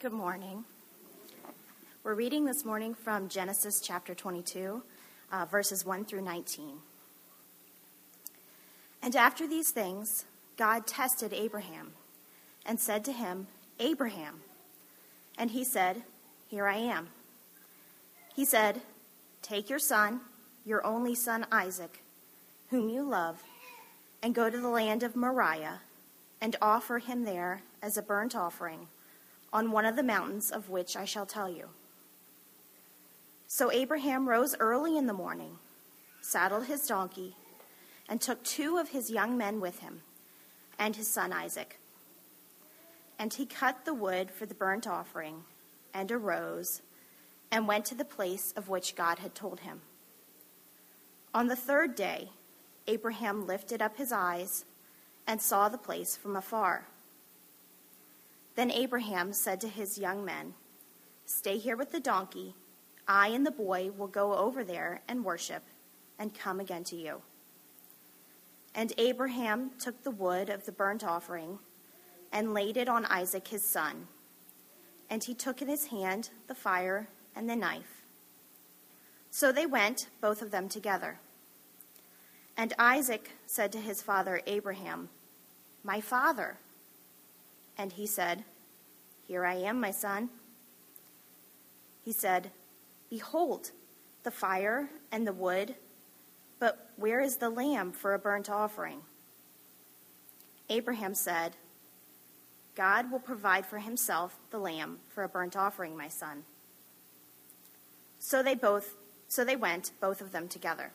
Good morning. We're reading this morning from Genesis chapter 22, uh, verses 1 through 19. And after these things, God tested Abraham and said to him, Abraham. And he said, Here I am. He said, Take your son, your only son Isaac, whom you love, and go to the land of Moriah and offer him there as a burnt offering on one of the mountains of which I shall tell you. So Abraham rose early in the morning, saddled his donkey, and took two of his young men with him, and his son Isaac. And he cut the wood for the burnt offering, and arose, and went to the place of which God had told him. On the third day, Abraham lifted up his eyes and saw the place from afar. Then Abraham said to his young men, Stay here with the donkey. I and the boy will go over there and worship, and come again to you. And Abraham took the wood of the burnt offering and laid it on Isaac his son. And he took in his hand the fire and the knife. So they went, both of them together. And Isaac said to his father Abraham, My father. And he said, Here I am, my son. He said, Behold, the fire and the wood, but where is the lamb for a burnt offering? Abraham said, God will provide for himself the lamb for a burnt offering, my son. So they both so they went both of them together.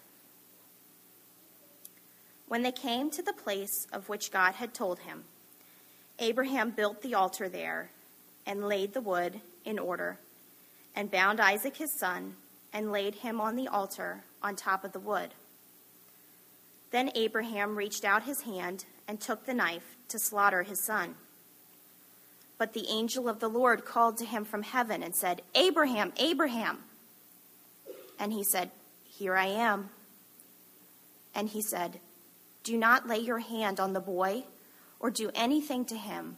When they came to the place of which God had told him, Abraham built the altar there and laid the wood in order, and bound Isaac his son, and laid him on the altar on top of the wood. Then Abraham reached out his hand and took the knife to slaughter his son. But the angel of the Lord called to him from heaven and said, Abraham, Abraham. And he said, Here I am. And he said, Do not lay your hand on the boy or do anything to him.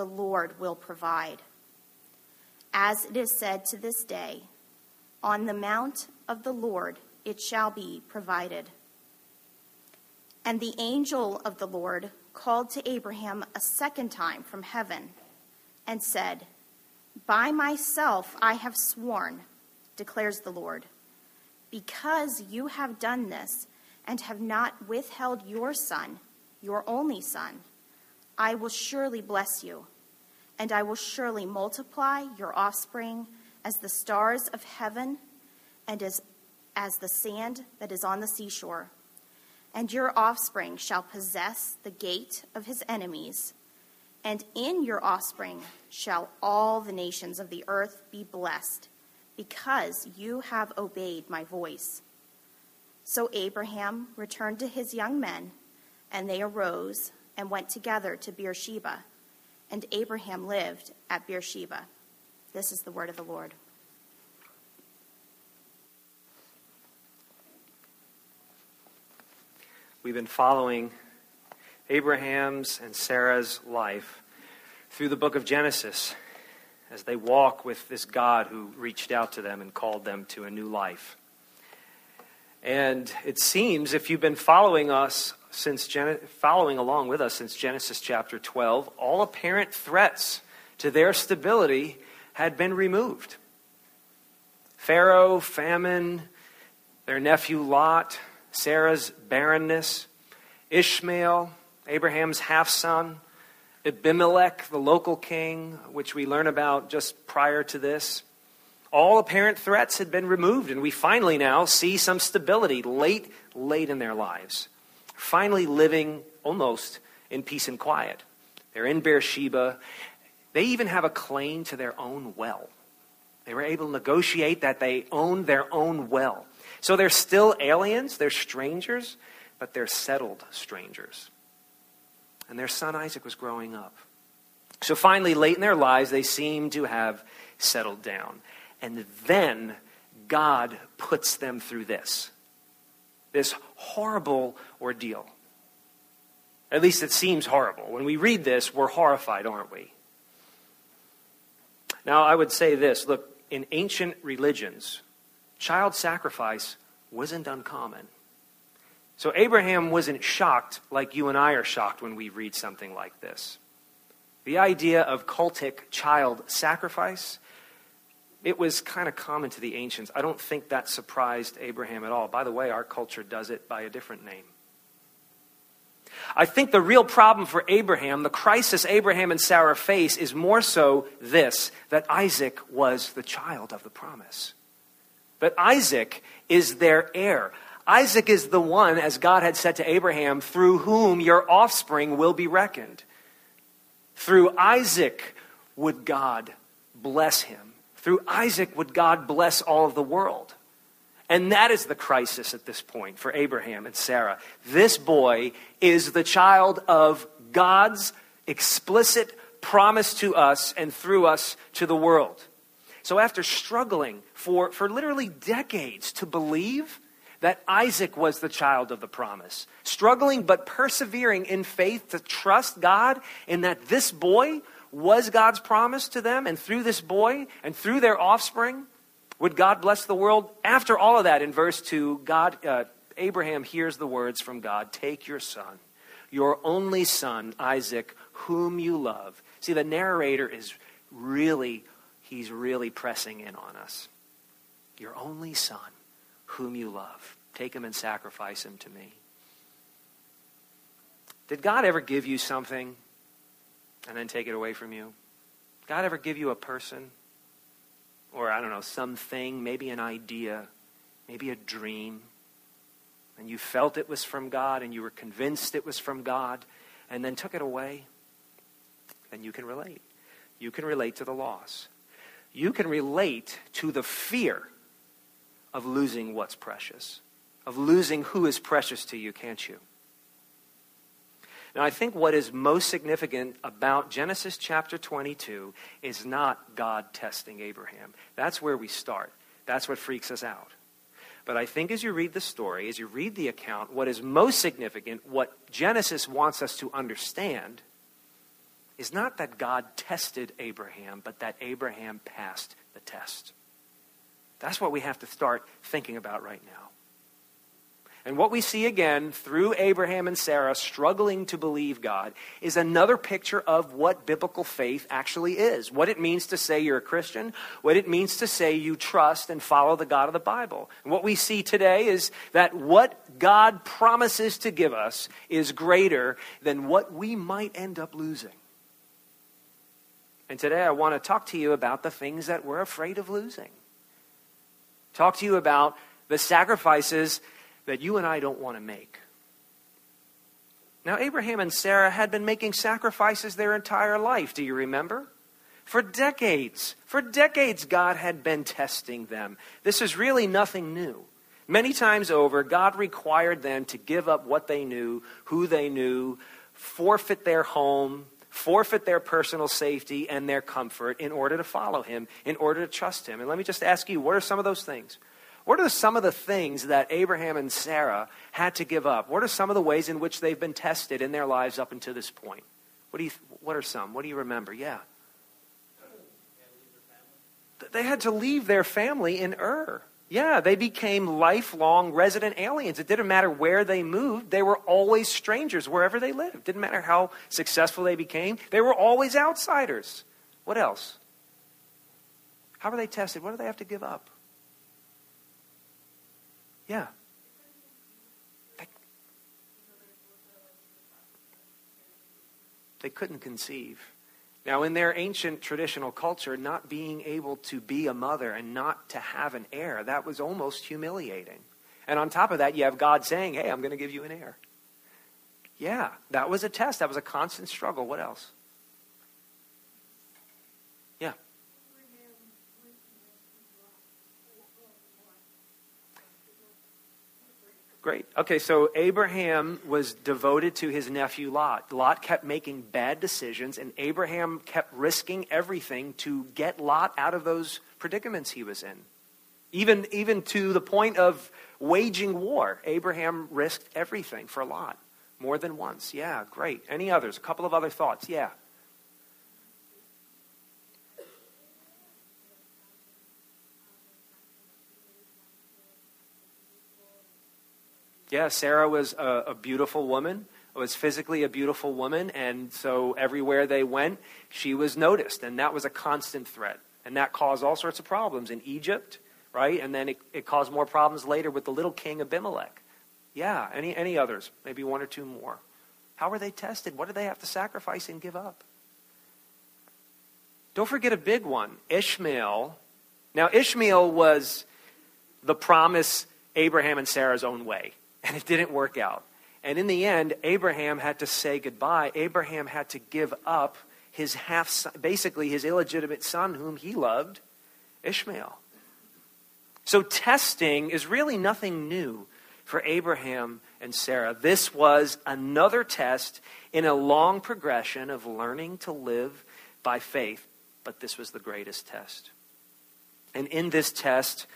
The Lord Will Provide. As it is said to this day, On the mount of the Lord it shall be provided. And the angel of the Lord called to Abraham a second time from heaven and said, By myself I have sworn, declares the Lord, because you have done this and have not withheld your son your only son, I will surely bless you, and I will surely multiply your offspring as the stars of heaven and as, as the sand that is on the seashore. And your offspring shall possess the gate of his enemies, and in your offspring shall all the nations of the earth be blessed, because you have obeyed my voice. So Abraham returned to his young men and they arose and went together to Beersheba. And Abraham lived at Beersheba. This is the word of the Lord. We've been following Abraham's and Sarah's life through the book of Genesis as they walk with this God who reached out to them and called them to a new life. And it seems, if you've been following us since Gen- following along with us since Genesis chapter 12, all apparent threats to their stability had been removed. Pharaoh, famine, their nephew Lot, Sarah's barrenness, Ishmael, Abraham's half son, Abimelech, the local king, which we learn about just prior to this. All apparent threats had been removed, and we finally now see some stability late, late in their lives finally living almost in peace and quiet. They're in Beersheba. They even have a claim to their own well. They were able to negotiate that they owned their own well. So they're still aliens, they're strangers, but they're settled strangers. And their son Isaac was growing up. So finally, late in their lives, they seem to have settled down. And then God puts them through this this horrible ordeal. At least it seems horrible. When we read this, we're horrified, aren't we? Now, I would say this look, in ancient religions, child sacrifice wasn't uncommon. So Abraham wasn't shocked like you and I are shocked when we read something like this. The idea of cultic child sacrifice, it was kind of common to the ancients. I don't think that surprised Abraham at all. By the way, our culture does it by a different name. I think the real problem for Abraham, the crisis Abraham and Sarah face, is more so this that Isaac was the child of the promise. That Isaac is their heir. Isaac is the one, as God had said to Abraham, through whom your offspring will be reckoned. Through Isaac would God bless him. Through Isaac would God bless all of the world. And that is the crisis at this point for Abraham and Sarah. This boy is the child of God's explicit promise to us and through us to the world. So, after struggling for, for literally decades to believe that Isaac was the child of the promise, struggling but persevering in faith to trust God in that this boy was God's promise to them, and through this boy and through their offspring, would God bless the world? After all of that, in verse 2, God, uh, Abraham hears the words from God Take your son, your only son, Isaac, whom you love. See, the narrator is really, he's really pressing in on us. Your only son, whom you love. Take him and sacrifice him to me. Did God ever give you something and then take it away from you? God ever give you a person? or I don't know, something, maybe an idea, maybe a dream, and you felt it was from God and you were convinced it was from God and then took it away, then you can relate. You can relate to the loss. You can relate to the fear of losing what's precious, of losing who is precious to you, can't you? Now, I think what is most significant about Genesis chapter 22 is not God testing Abraham. That's where we start. That's what freaks us out. But I think as you read the story, as you read the account, what is most significant, what Genesis wants us to understand, is not that God tested Abraham, but that Abraham passed the test. That's what we have to start thinking about right now. And what we see again through Abraham and Sarah struggling to believe God is another picture of what biblical faith actually is. What it means to say you're a Christian, what it means to say you trust and follow the God of the Bible. And what we see today is that what God promises to give us is greater than what we might end up losing. And today I want to talk to you about the things that we're afraid of losing. Talk to you about the sacrifices that you and I don't want to make. Now, Abraham and Sarah had been making sacrifices their entire life. Do you remember? For decades, for decades, God had been testing them. This is really nothing new. Many times over, God required them to give up what they knew, who they knew, forfeit their home, forfeit their personal safety and their comfort in order to follow Him, in order to trust Him. And let me just ask you, what are some of those things? What are some of the things that Abraham and Sarah had to give up? What are some of the ways in which they've been tested in their lives up until this point? What, do you, what are some? What do you remember? Yeah. They had to leave their family in Ur. Yeah, they became lifelong resident aliens. It didn't matter where they moved, they were always strangers wherever they lived. Didn't matter how successful they became, they were always outsiders. What else? How were they tested? What do they have to give up? Yeah. They, couldn't conceive. Now, in their ancient traditional culture, not being able to be a mother and not to have an heir, that was almost humiliating. And on top of that, you have God saying, Hey, I'm going to give you an heir. Yeah, that was a test. That was a constant struggle. What else? Great. Okay, so Abraham was devoted to his nephew Lot. Lot kept making bad decisions, and Abraham kept risking everything to get Lot out of those predicaments he was in. Even, even to the point of waging war, Abraham risked everything for Lot more than once. Yeah, great. Any others? A couple of other thoughts. Yeah. Yeah, Sarah was a, a, beautiful woman, was physically a beautiful woman, and so everywhere they went, she was noticed, and that was a constant threat. And that caused all sorts of problems in Egypt, right? And then it, it caused more problems later with the little king Abimelech. Yeah, any, any others? Maybe one or two more. How were they tested? What did they have to sacrifice and give up? Don't forget a big one Ishmael. Now, Ishmael was the promise Abraham and Sarah's own way and it didn't work out. And in the end, Abraham had to say goodbye. Abraham had to give up his half basically his illegitimate son, whom he loved, Ishmael. So testing is really nothing new for Abraham and Sarah. This was another test in a long progression of learning to live by faith, but this was the greatest test. And in this test,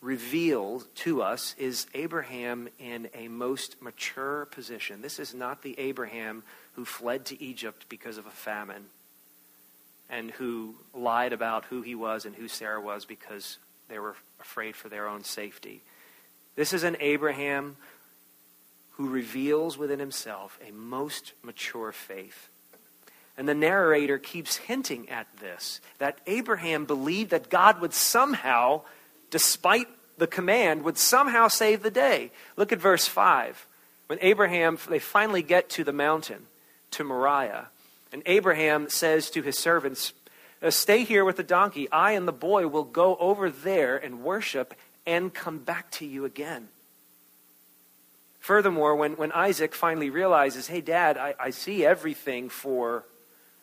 revealed to us is Abraham in a most mature position. This is not the Abraham who fled to Egypt because of a famine and who lied about who he was and who Sarah was because they were afraid for their own safety. This is an Abraham who reveals within himself a most mature faith. And the narrator keeps hinting at this that Abraham believed that God would somehow despite the command, would somehow save the day. Look at verse 5. When Abraham, they finally get to the mountain, to Moriah, and Abraham says to his servants, uh, Stay here with the donkey. I and the boy will go over there and worship and come back to you again. Furthermore, when, when Isaac finally realizes, Hey, Dad, I, I see everything for,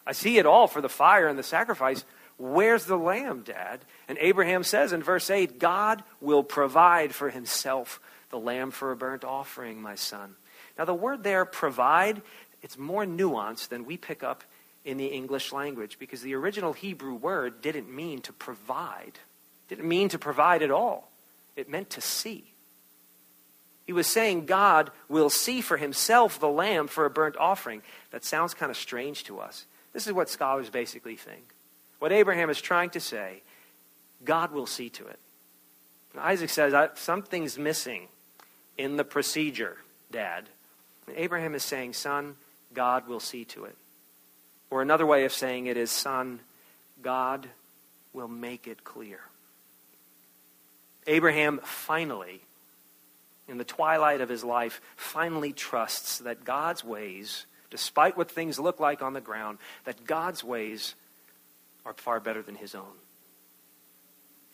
I see it all for the fire and the sacrifice. Where's the lamb, Dad? And Abraham says in verse 8, God will provide for himself the lamb for a burnt offering, my son. Now, the word there, provide, it's more nuanced than we pick up in the English language because the original Hebrew word didn't mean to provide, didn't mean to provide at all. It meant to see. He was saying God will see for himself the lamb for a burnt offering. That sounds kind of strange to us. This is what scholars basically think. What Abraham is trying to say, God will see to it. And Isaac says, Something's missing in the procedure, Dad. And Abraham is saying, Son, God will see to it. Or another way of saying it is, Son, God will make it clear. Abraham finally, in the twilight of his life, finally trusts that God's ways, despite what things look like on the ground, that God's ways are far better than his own.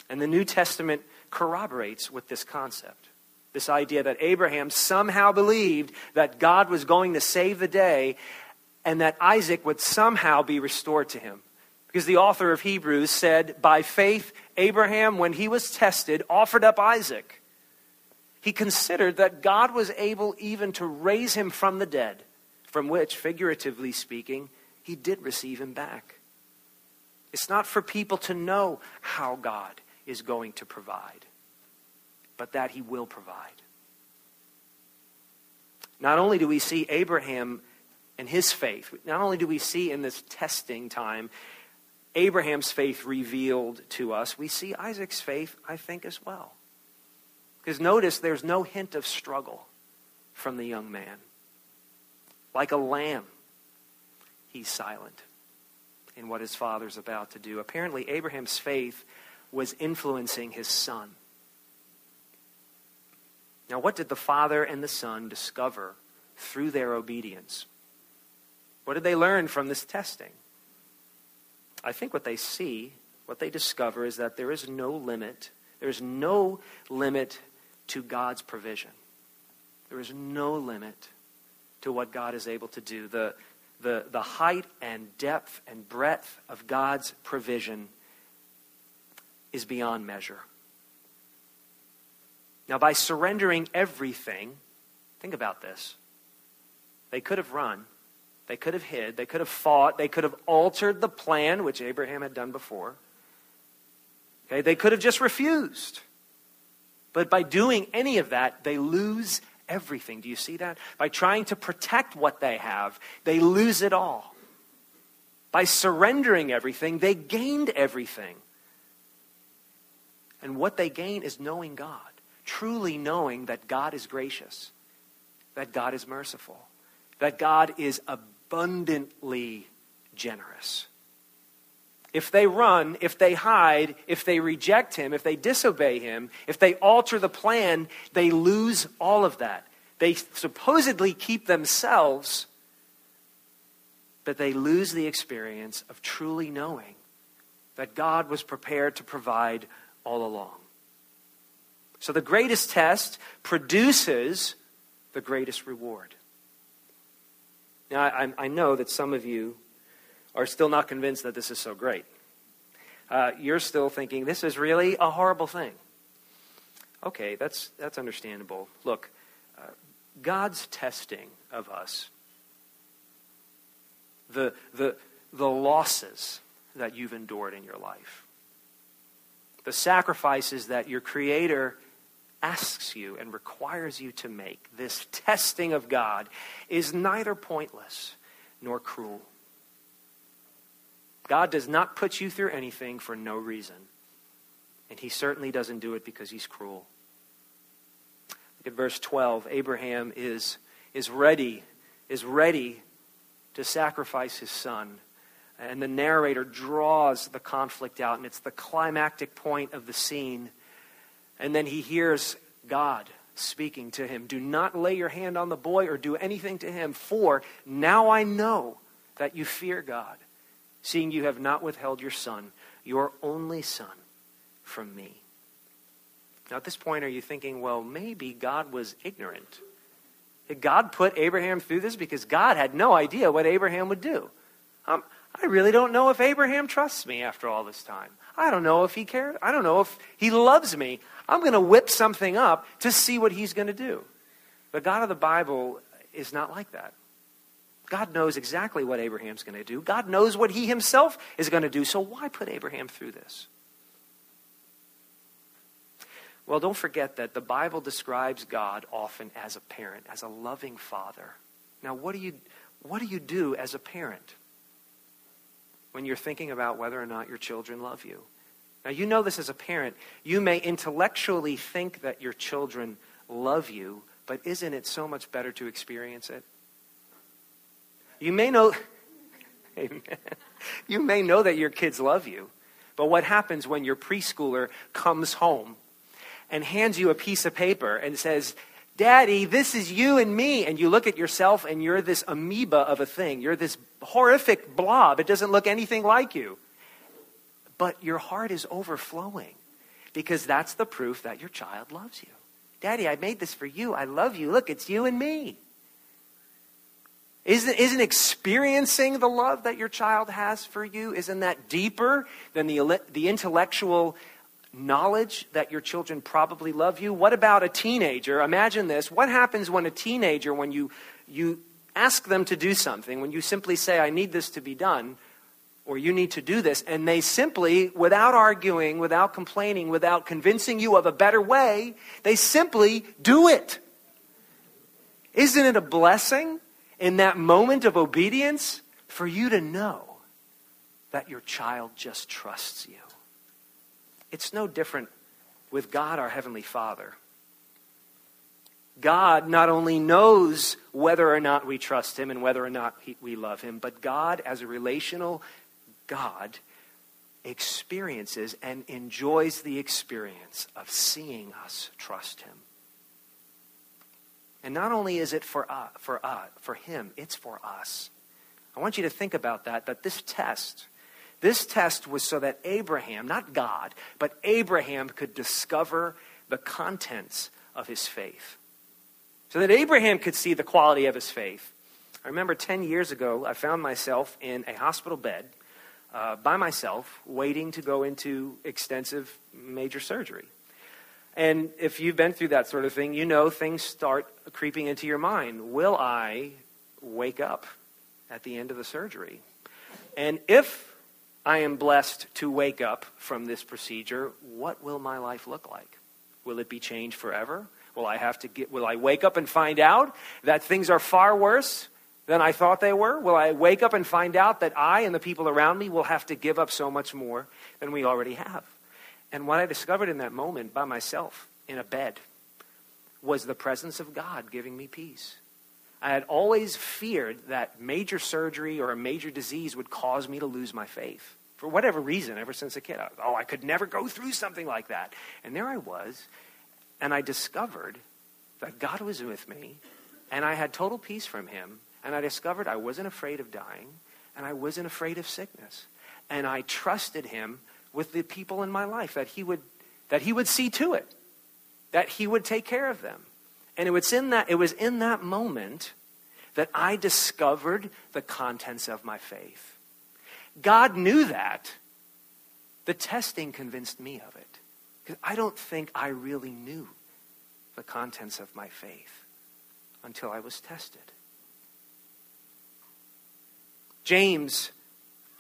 And the New Testament corroborates with this concept. This idea that Abraham somehow believed that God was going to save the day and that Isaac would somehow be restored to him. Because the author of Hebrews said, By faith, Abraham, when he was tested, offered up Isaac. He considered that God was able even to raise him from the dead, from which, figuratively speaking, he did receive him back. It's not for people to know how God is going to provide, but that he will provide. Not only do we see Abraham and his faith, not only do we see in this testing time Abraham's faith revealed to us, we see Isaac's faith, I think, as well. Because notice there's no hint of struggle from the young man. Like a lamb, he's silent in what his father's about to do. Apparently, Abraham's faith was influencing his son. Now, what did the father and the son discover through their obedience? What did they learn from this testing? I think what they see, what they discover, is that there is no limit. There is no limit to God's provision. There is no limit to what God is able to do. The, the, the height and depth and breadth of God's provision is beyond measure. Now, by surrendering everything, think about this. They could have run, they could have hid, they could have fought, they could have altered the plan, which Abraham had done before. Okay, they could have just refused. But by doing any of that, they lose everything. Do you see that? By trying to protect what they have, they lose it all. By surrendering everything, they gained everything. And what they gain is knowing God, truly knowing that God is gracious, that God is merciful, that God is abundantly generous. If they run, if they hide, if they reject him, if they disobey him, if they alter the plan, they lose all of that. They supposedly keep themselves, but they lose the experience of truly knowing that God was prepared to provide all along. So the greatest test produces the greatest reward. Now, I, I know that some of you are still not convinced that this is so great. Uh, you're still thinking this is really a horrible thing. Okay, that's, that's understandable. Look, uh, God's testing of us, the, the, the losses that you've endured in your life, the sacrifices that your Creator asks you and requires you to make, this testing of God, is neither pointless nor cruel. God does not put you through anything for no reason. And he certainly doesn't do it because he's cruel. Look at verse 12. Abraham is, is ready, is ready to sacrifice his son. And the narrator draws the conflict out, and it's the climactic point of the scene. And then he hears God speaking to him Do not lay your hand on the boy or do anything to him, for now I know that you fear God seeing you have not withheld your son, your only son, from me. Now, at this point, are you thinking, well, maybe God was ignorant? Did God put Abraham through this because God had no idea what Abraham would do? Um, I really don't know if Abraham trusts me after all this time. I don't know if he cares. I don't know if he loves me. I'm going to whip something up to see what he's going to do. The God of the Bible is not like that. God knows exactly what Abraham's going to do. God knows what he himself is going to do. So why put Abraham through this? Well, don't forget that the Bible describes God often as a parent, as a loving father. Now, what do you, what do, you do as a parent when you're thinking about whether or not your children love you? Now, you know this as a parent. You may intellectually think that your children love you, but isn't it so much better to experience it? You may know, amen. You may know that your kids love you, but what happens when your preschooler comes home and hands you a piece of paper and says, Daddy, this is you and me. And you look at yourself and you're this amoeba of a thing. You're this horrific blob. It doesn't look anything like you. But your heart is overflowing because that's the proof that your child loves you. Daddy, I made this for you. I love you. Look, it's you and me. Isn't, isn't experiencing the love that your child has for you, isn't that deeper than the, the intellectual knowledge that your children probably love you? What about a teenager? Imagine this. What happens when a teenager, when you, you ask them to do something, when you simply say, I need this to be done, or you need to do this, and they simply, without arguing, without complaining, without convincing you of a better way, they simply do it. Isn't it a blessing? In that moment of obedience for you to know that your child just trusts you. It's no different with God, our Heavenly Father. God not only knows whether or not we trust Him and whether or not he, we love Him, but God, as a relational God, experiences and enjoys the experience of seeing us trust Him. And not only is it for, uh, for, uh, for him, it's for us. I want you to think about that, that this test, this test was so that Abraham, not God, but Abraham could discover the contents of his faith. So that Abraham could see the quality of his faith. I remember 10 years ago, I found myself in a hospital bed uh, by myself, waiting to go into extensive major surgery. And if you've been through that sort of thing, you know things start creeping into your mind. Will I wake up at the end of the surgery? And if I am blessed to wake up from this procedure, what will my life look like? Will it be changed forever? Will I have to get will I wake up and find out that things are far worse than I thought they were? Will I wake up and find out that I and the people around me will have to give up so much more than we already have? And what I discovered in that moment by myself in a bed was the presence of God giving me peace. I had always feared that major surgery or a major disease would cause me to lose my faith. For whatever reason, ever since a kid, I, oh, I could never go through something like that. And there I was, and I discovered that God was with me, and I had total peace from Him, and I discovered I wasn't afraid of dying, and I wasn't afraid of sickness. And I trusted Him with the people in my life that He would, that he would see to it, that He would take care of them. And it was in that, it was in that moment that I discovered the contents of my faith. God knew that. The testing convinced me of it. Because I don't think I really knew the contents of my faith until I was tested. James,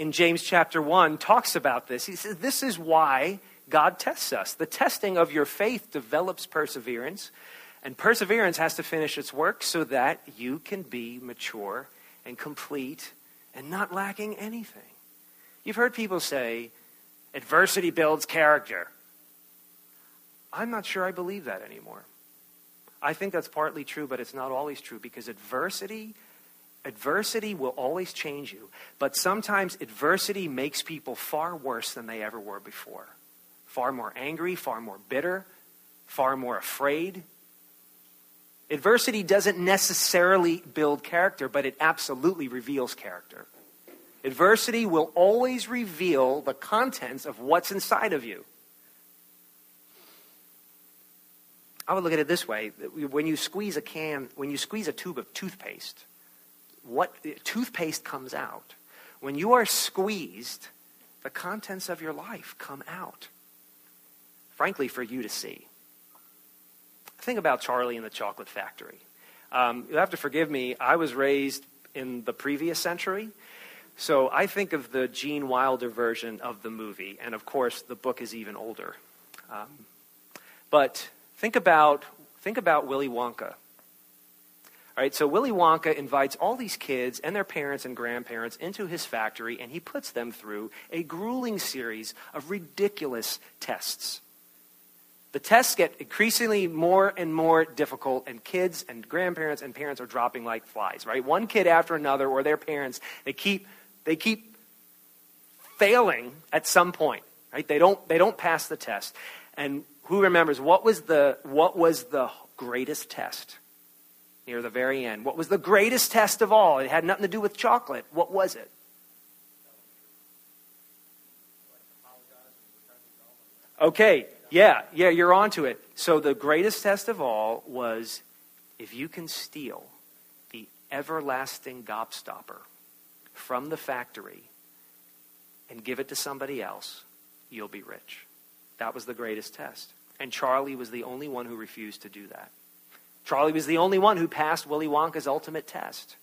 in James chapter 1, talks about this. He says, This is why God tests us. The testing of your faith develops perseverance and perseverance has to finish its work so that you can be mature and complete and not lacking anything. You've heard people say, adversity builds character. I'm not sure I believe that anymore. I think that's partly true, but it's not always true because adversity adversity will always change you, but sometimes adversity makes people far worse than they ever were before. Far more angry, far more bitter, far more afraid, Adversity doesn't necessarily build character, but it absolutely reveals character. Adversity will always reveal the contents of what's inside of you. I would look at it this way when you squeeze a can, when you squeeze a tube of toothpaste, what toothpaste comes out. When you are squeezed, the contents of your life come out. Frankly, for you to see. Think about Charlie and the Chocolate Factory. Um, you have to forgive me, I was raised in the previous century. So I think of the Gene Wilder version of the movie, and of course, the book is even older. Um, but think about, think about Willy Wonka. All right, so Willy Wonka invites all these kids and their parents and grandparents into his factory, and he puts them through a grueling series of ridiculous tests. The tests get increasingly more and more difficult, and kids and grandparents and parents are dropping like flies, right? One kid after another, or their parents, they keep, they keep failing at some point, right? They don't, they don't pass the test. And who remembers what was the, what was the greatest test near the very end? What was the greatest test of all? It had nothing to do with chocolate. What was it? Okay, yeah, yeah, you're onto it. So the greatest test of all was if you can steal the everlasting gobstopper from the factory and give it to somebody else, you'll be rich. That was the greatest test. And Charlie was the only one who refused to do that. Charlie was the only one who passed Willy Wonka's ultimate test.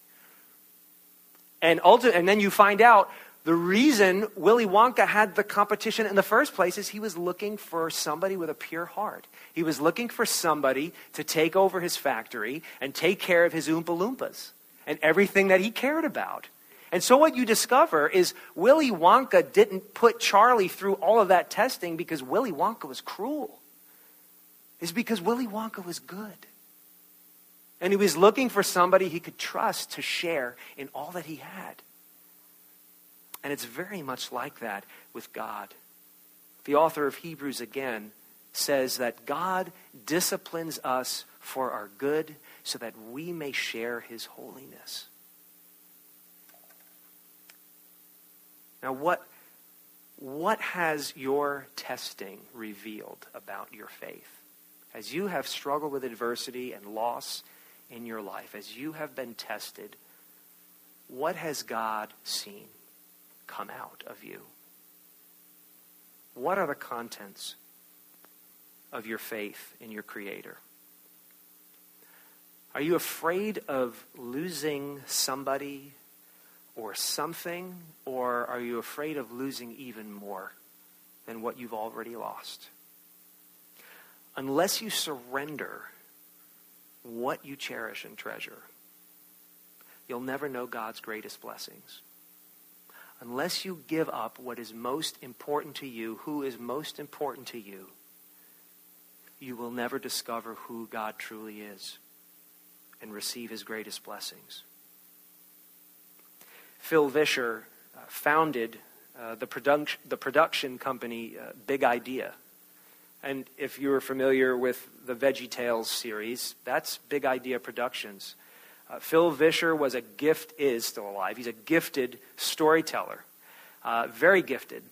And, ulti- and then you find out the reason Willy Wonka had the competition in the first place is he was looking for somebody with a pure heart. He was looking for somebody to take over his factory and take care of his Oompa Loompas and everything that he cared about. And so what you discover is Willy Wonka didn't put Charlie through all of that testing because Willy Wonka was cruel. It's because Willy Wonka was good. And he was looking for somebody he could trust to share in all that he had. And it's very much like that with God. The author of Hebrews again says that God disciplines us for our good so that we may share his holiness. Now, what, what has your testing revealed about your faith? As you have struggled with adversity and loss in your life, as you have been tested, what has God seen? come out of you? What are the contents of your faith in your Creator? Are you afraid of losing somebody or something, or are you afraid of losing even more than what you've already lost? Unless you surrender what you cherish and treasure, you'll never know God's greatest blessings. Unless you give up what is most important to you, who is most important to you, you will never discover who God truly is and receive his greatest blessings. Phil Vischer uh, founded uh, the, produc- the production company uh, Big Idea. And if you're familiar with the Veggie Tales series, that's Big Idea Productions. Uh, Phil Vischer was a gift, is still alive. He's a gifted storyteller, uh, very gifted.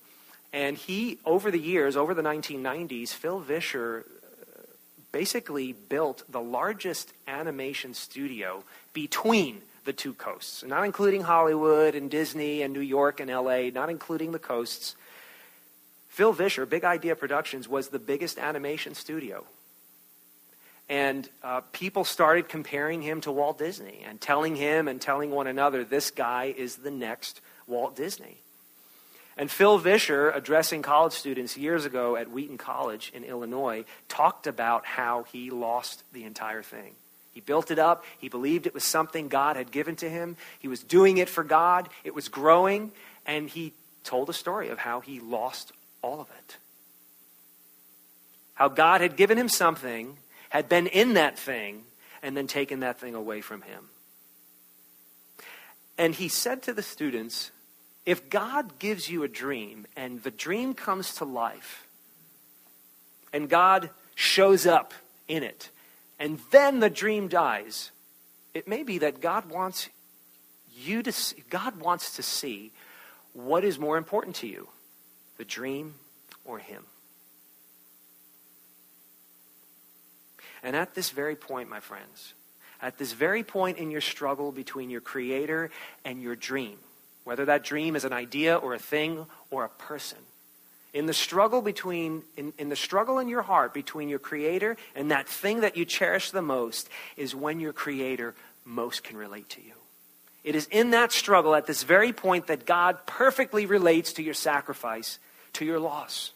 And he, over the years, over the 1990s, Phil Vischer uh, basically built the largest animation studio between the two coasts, not including Hollywood and Disney and New York and LA, not including the coasts. Phil Vischer, Big Idea Productions, was the biggest animation studio. And uh, people started comparing him to Walt Disney and telling him and telling one another, this guy is the next Walt Disney. And Phil Vischer, addressing college students years ago at Wheaton College in Illinois, talked about how he lost the entire thing. He built it up. He believed it was something God had given to him. He was doing it for God. It was growing. And he told a story of how he lost all of it. How God had given him something, had been in that thing, and then taken that thing away from him. And he said to the students, if God gives you a dream and the dream comes to life, and God shows up in it, and then the dream dies, it may be that God wants you to see, God wants to see what is more important to you, the dream or him. And at this very point, my friends, at this very point in your struggle between your creator and your dream, whether that dream is an idea or a thing or a person, in the struggle between in, in the struggle in your heart between your creator and that thing that you cherish the most is when your creator most can relate to you it is in that struggle at this very point that god perfectly relates to your sacrifice to your loss.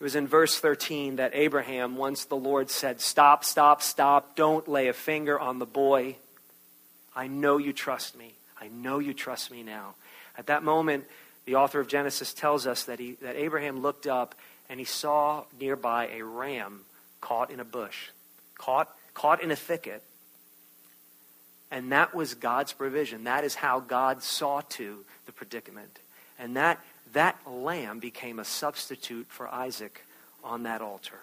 It was in verse 13 that abraham once the lord said stop stop stop. Don't lay a finger on the boy. I know you trust me. I know you trust me now. At that moment, the author of Genesis tells us that, he, that Abraham looked up and he saw nearby a ram caught in a bush, caught, caught in a thicket. And that was God's provision. That is how God saw to the predicament. And that, that lamb became a substitute for Isaac on that altar.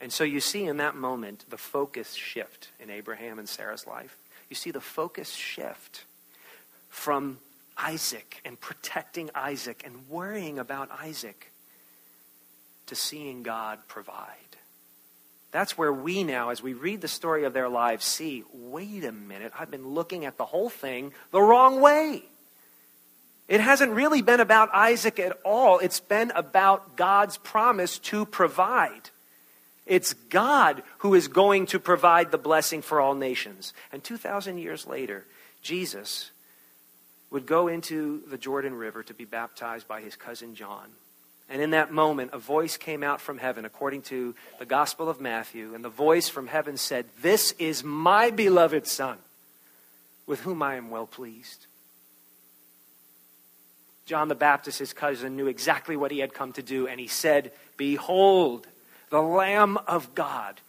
And so you see in that moment the focus shift in Abraham and Sarah's life. You see the focus shift from Isaac and protecting Isaac and worrying about Isaac to seeing God provide. That's where we now, as we read the story of their lives, see wait a minute, I've been looking at the whole thing the wrong way. It hasn't really been about Isaac at all. It's been about God's promise to provide. It's God who is going to provide the blessing for all nations. And 2,000 years later, Jesus would go into the Jordan River to be baptized by his cousin John. And in that moment, a voice came out from heaven, according to the Gospel of Matthew. And the voice from heaven said, This is my beloved Son, with whom I am well pleased. John the Baptist, his cousin, knew exactly what he had come to do. And he said, Behold, the Lamb of God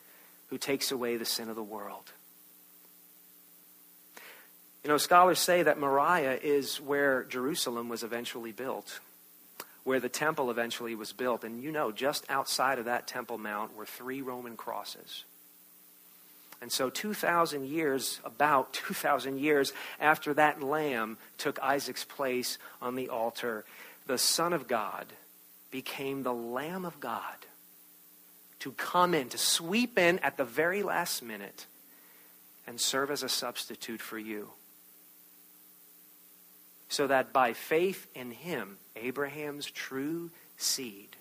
who takes away the sin of the world. You know, scholars say that Moriah is where Jerusalem was eventually built, where the temple eventually was built. And you know, just outside of that Temple Mount were three Roman crosses. And so, 2,000 years, about 2,000 years after that lamb took Isaac's place on the altar, the Son of God became the Lamb of God to come in, to sweep in at the very last minute and serve as a substitute for you. So that by faith in him, Abraham's true seed,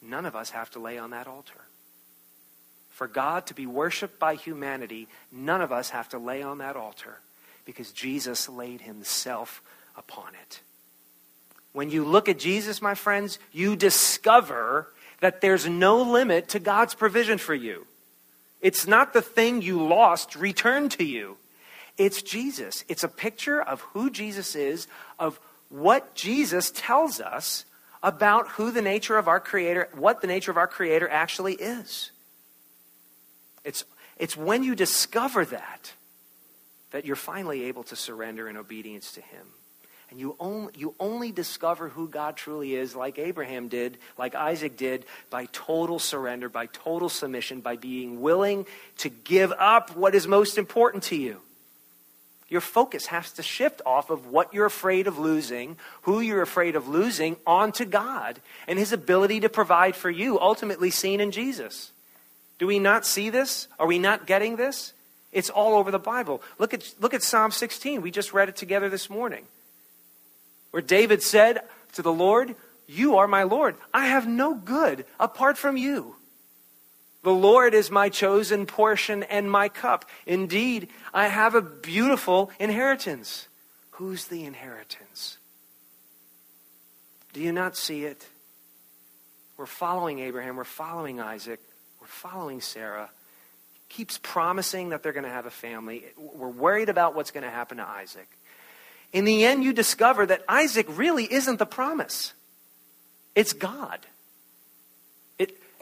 none of us have to lay on that altar. For God to be worshiped by humanity, none of us have to lay on that altar because Jesus laid himself upon it. When you look at Jesus, my friends, you discover that there's no limit to God's provision for you. It's not the thing you lost returned to you. It's Jesus. It's a picture of who Jesus is, of what Jesus tells us about who the nature of our Creator, what the nature of our Creator actually is. It's, it's when you discover that that you're finally able to surrender in obedience to Him. And you only, you only discover who God truly is, like Abraham did, like Isaac did, by total surrender, by total submission, by being willing to give up what is most important to you. Your focus has to shift off of what you're afraid of losing, who you're afraid of losing, onto God and His ability to provide for you, ultimately seen in Jesus. Do we not see this? Are we not getting this? It's all over the Bible. Look at, look at Psalm 16. We just read it together this morning. Where David said to the Lord, You are my Lord. I have no good apart from you. The Lord is my chosen portion and my cup. Indeed, I have a beautiful inheritance. Who's the inheritance? Do you not see it? We're following Abraham, we're following Isaac, we're following Sarah. Keeps promising that they're going to have a family. We're worried about what's going to happen to Isaac. In the end, you discover that Isaac really isn't the promise, it's God.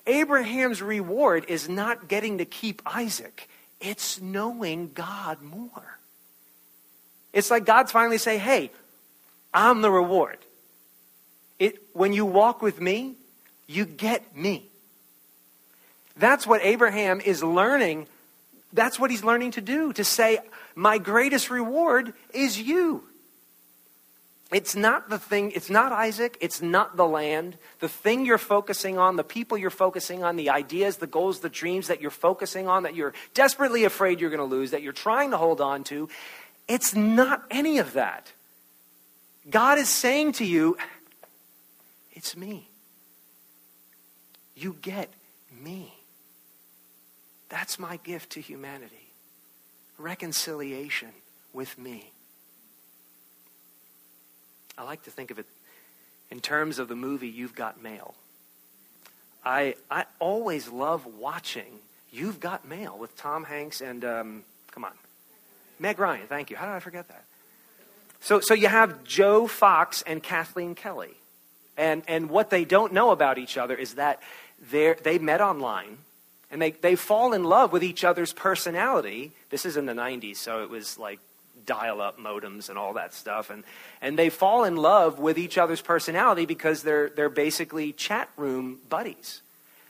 Abraham's reward is not getting to keep Isaac, it's knowing God more. It's like God's finally saying, hey, I'm the reward. It, when you walk with me, you get me. That's what Abraham is learning. That's what he's learning to do, to say, my greatest reward is you. It's not the thing, it's not Isaac, it's not the land. The thing you're focusing on, the people you're focusing on, the ideas, the goals, the dreams that you're focusing on, that you're desperately afraid you're going to lose, that you're trying to hold on to, it's not any of that. God is saying to you, it's me. You get me. That's my gift to humanity reconciliation with me. I like to think of it in terms of the movie You've Got Mail. I, I always love watching You've Got Mail with Tom Hanks and, um, come on, Meg Ryan. Thank you. How did I forget that? So, so you have Joe Fox and Kathleen Kelly. And, and what they don't know about each other is that they met online and they, they fall in love with each other's personality. This is in the 90s, so it was like dial up modems and all that stuff. And, and they fall in love with each other's personality because they're, they're basically chat room buddies.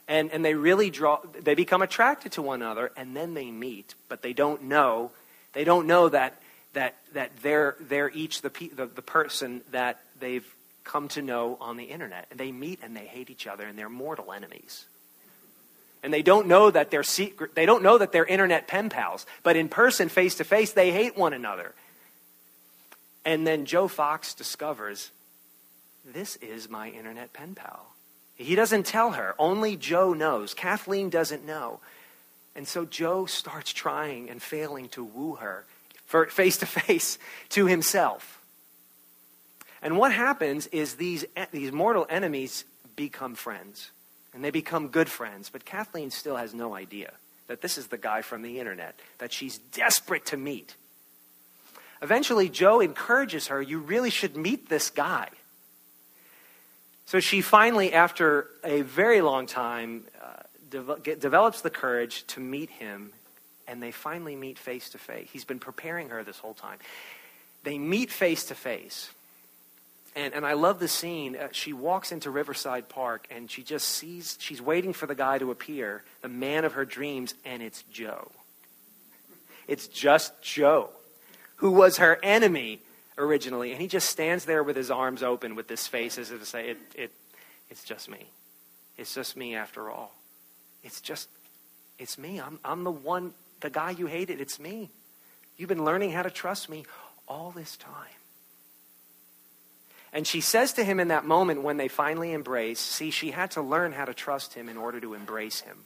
And, and they really draw, they become attracted to one another and then they meet, but they don't know, they don't know that, that, that they're, they're each the, the, the person that they've come to know on the internet. And they meet and they hate each other and they're mortal enemies and they don't know that they're secret, they don't know that they're internet pen pals, but in person, face to face, they hate one another. And then Joe Fox discovers, this is my internet pen pal. He doesn't tell her, only Joe knows. Kathleen doesn't know. And so Joe starts trying and failing to woo her face to face to himself. And what happens is these, eh, these mortal enemies become friends and they become good friends. But Kathleen still has no idea that this is the guy from the internet that she's desperate to meet. Eventually, Joe encourages her, You really should meet this guy. So she finally, after a very long time, uh, de- get, develops the courage to meet him, and they finally meet face to face. He's been preparing her this whole time. They meet face to face. And, and I love the scene. Uh, she walks into Riverside Park and she just sees, she's waiting for the guy to appear, the man of her dreams, and it's Joe. It's just Joe, who was her enemy originally. And he just stands there with his arms open with this face as if to say, it, it, It's just me. It's just me after all. It's just, it's me. I'm, I'm the one, the guy you hated. It's me. You've been learning how to trust me all this time. And she says to him in that moment when they finally embrace, see, she had to learn how to trust him in order to embrace him.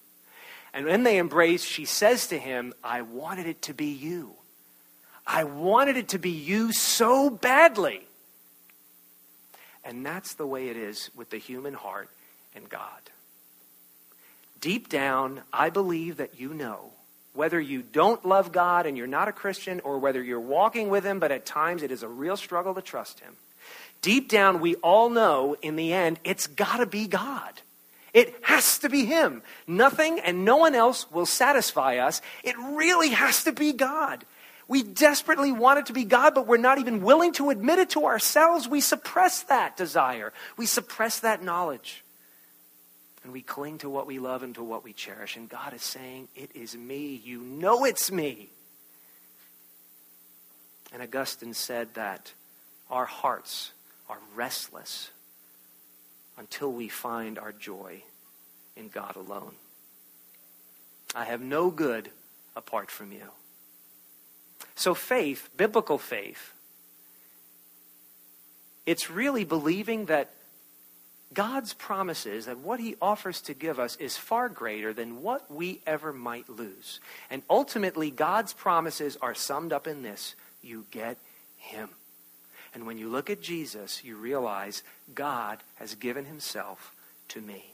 And when they embrace, she says to him, I wanted it to be you. I wanted it to be you so badly. And that's the way it is with the human heart and God. Deep down, I believe that you know whether you don't love God and you're not a Christian, or whether you're walking with Him, but at times it is a real struggle to trust Him. Deep down, we all know in the end, it's got to be God. It has to be Him. Nothing and no one else will satisfy us. It really has to be God. We desperately want it to be God, but we're not even willing to admit it to ourselves. We suppress that desire, we suppress that knowledge and we cling to what we love and to what we cherish. And God is saying, It is me. You know it's me. And Augustine said that our hearts are restless until we find our joy in God alone. I have no good apart from you. So, faith, biblical faith, it's really believing that God's promises that what he offers to give us is far greater than what we ever might lose. And ultimately, God's promises are summed up in this you get him. And when you look at Jesus, you realize God has given himself to me.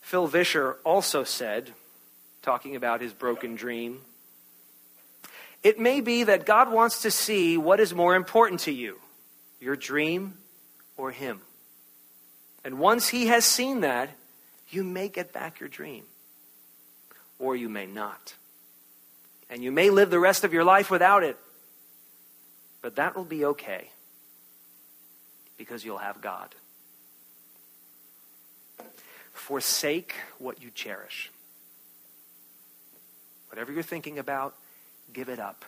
Phil Vischer also said, talking about his broken dream, it may be that God wants to see what is more important to you your dream or Him. And once He has seen that, you may get back your dream, or you may not. And you may live the rest of your life without it, but that will be okay because you'll have God. Forsake what you cherish. Whatever you're thinking about, give it up.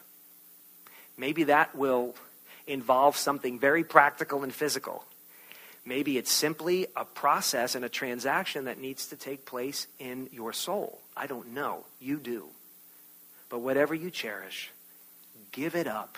Maybe that will involve something very practical and physical. Maybe it's simply a process and a transaction that needs to take place in your soul. I don't know. You do. But whatever you cherish, give it up